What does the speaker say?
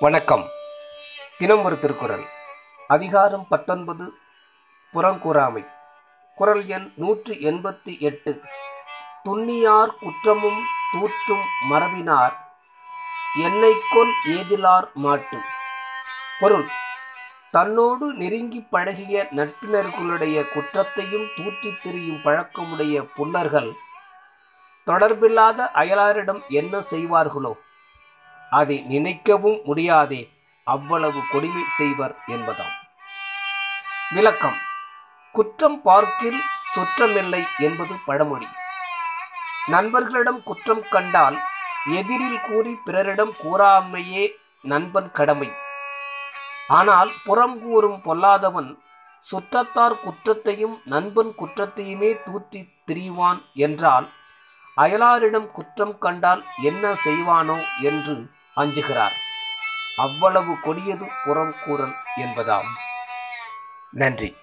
வணக்கம். தினம் ஒரு திருக்குறள். அதிகாரம் பத்தொன்பது புறங்கூறாமை குறள் எண் நூற்றி எண்பத்தி எட்டு. துண்ணியார் குற்றமும் தூற்றும் மரபினார் என்னைக்கொல் ஏதிலார் மாட்டு பொருள் தன்னோடு நெருங்கி பழகிய நட்பினர்களுடைய குற்றத்தையும் தூற்றித் திரியும் பழக்கமுடைய புல்லர்கள் தொடர்பில்லாத அயலாரிடம் என்ன செய்வார்களோ? அதை நினைக்கவும் முடியாதே அவ்வளவு கொடுமை செய்வர் என்பதாம். விளக்கம். குற்றம் பார்க்கில் சுற்றமில்லை என்பது பழமொழி. நண்பர்களிடம் குற்றம் கண்டால் எதிரில் கூறி பிறரிடம் கூறாமையே நண்பன் கடமை. ஆனால் புறம் கூறும் பொல்லாதவன் சுற்றத்தார் குற்றத்தையும் நண்பன் குற்றத்தையுமே தூற்றி திரிவான் என்றால் அயலாரிடம் குற்றம் கண்டால் என்ன செய்வானோ என்று அஞ்சுகிறார். அவ்வளவு கொடியது புறம் கூறல் என்பதாம். நன்றி.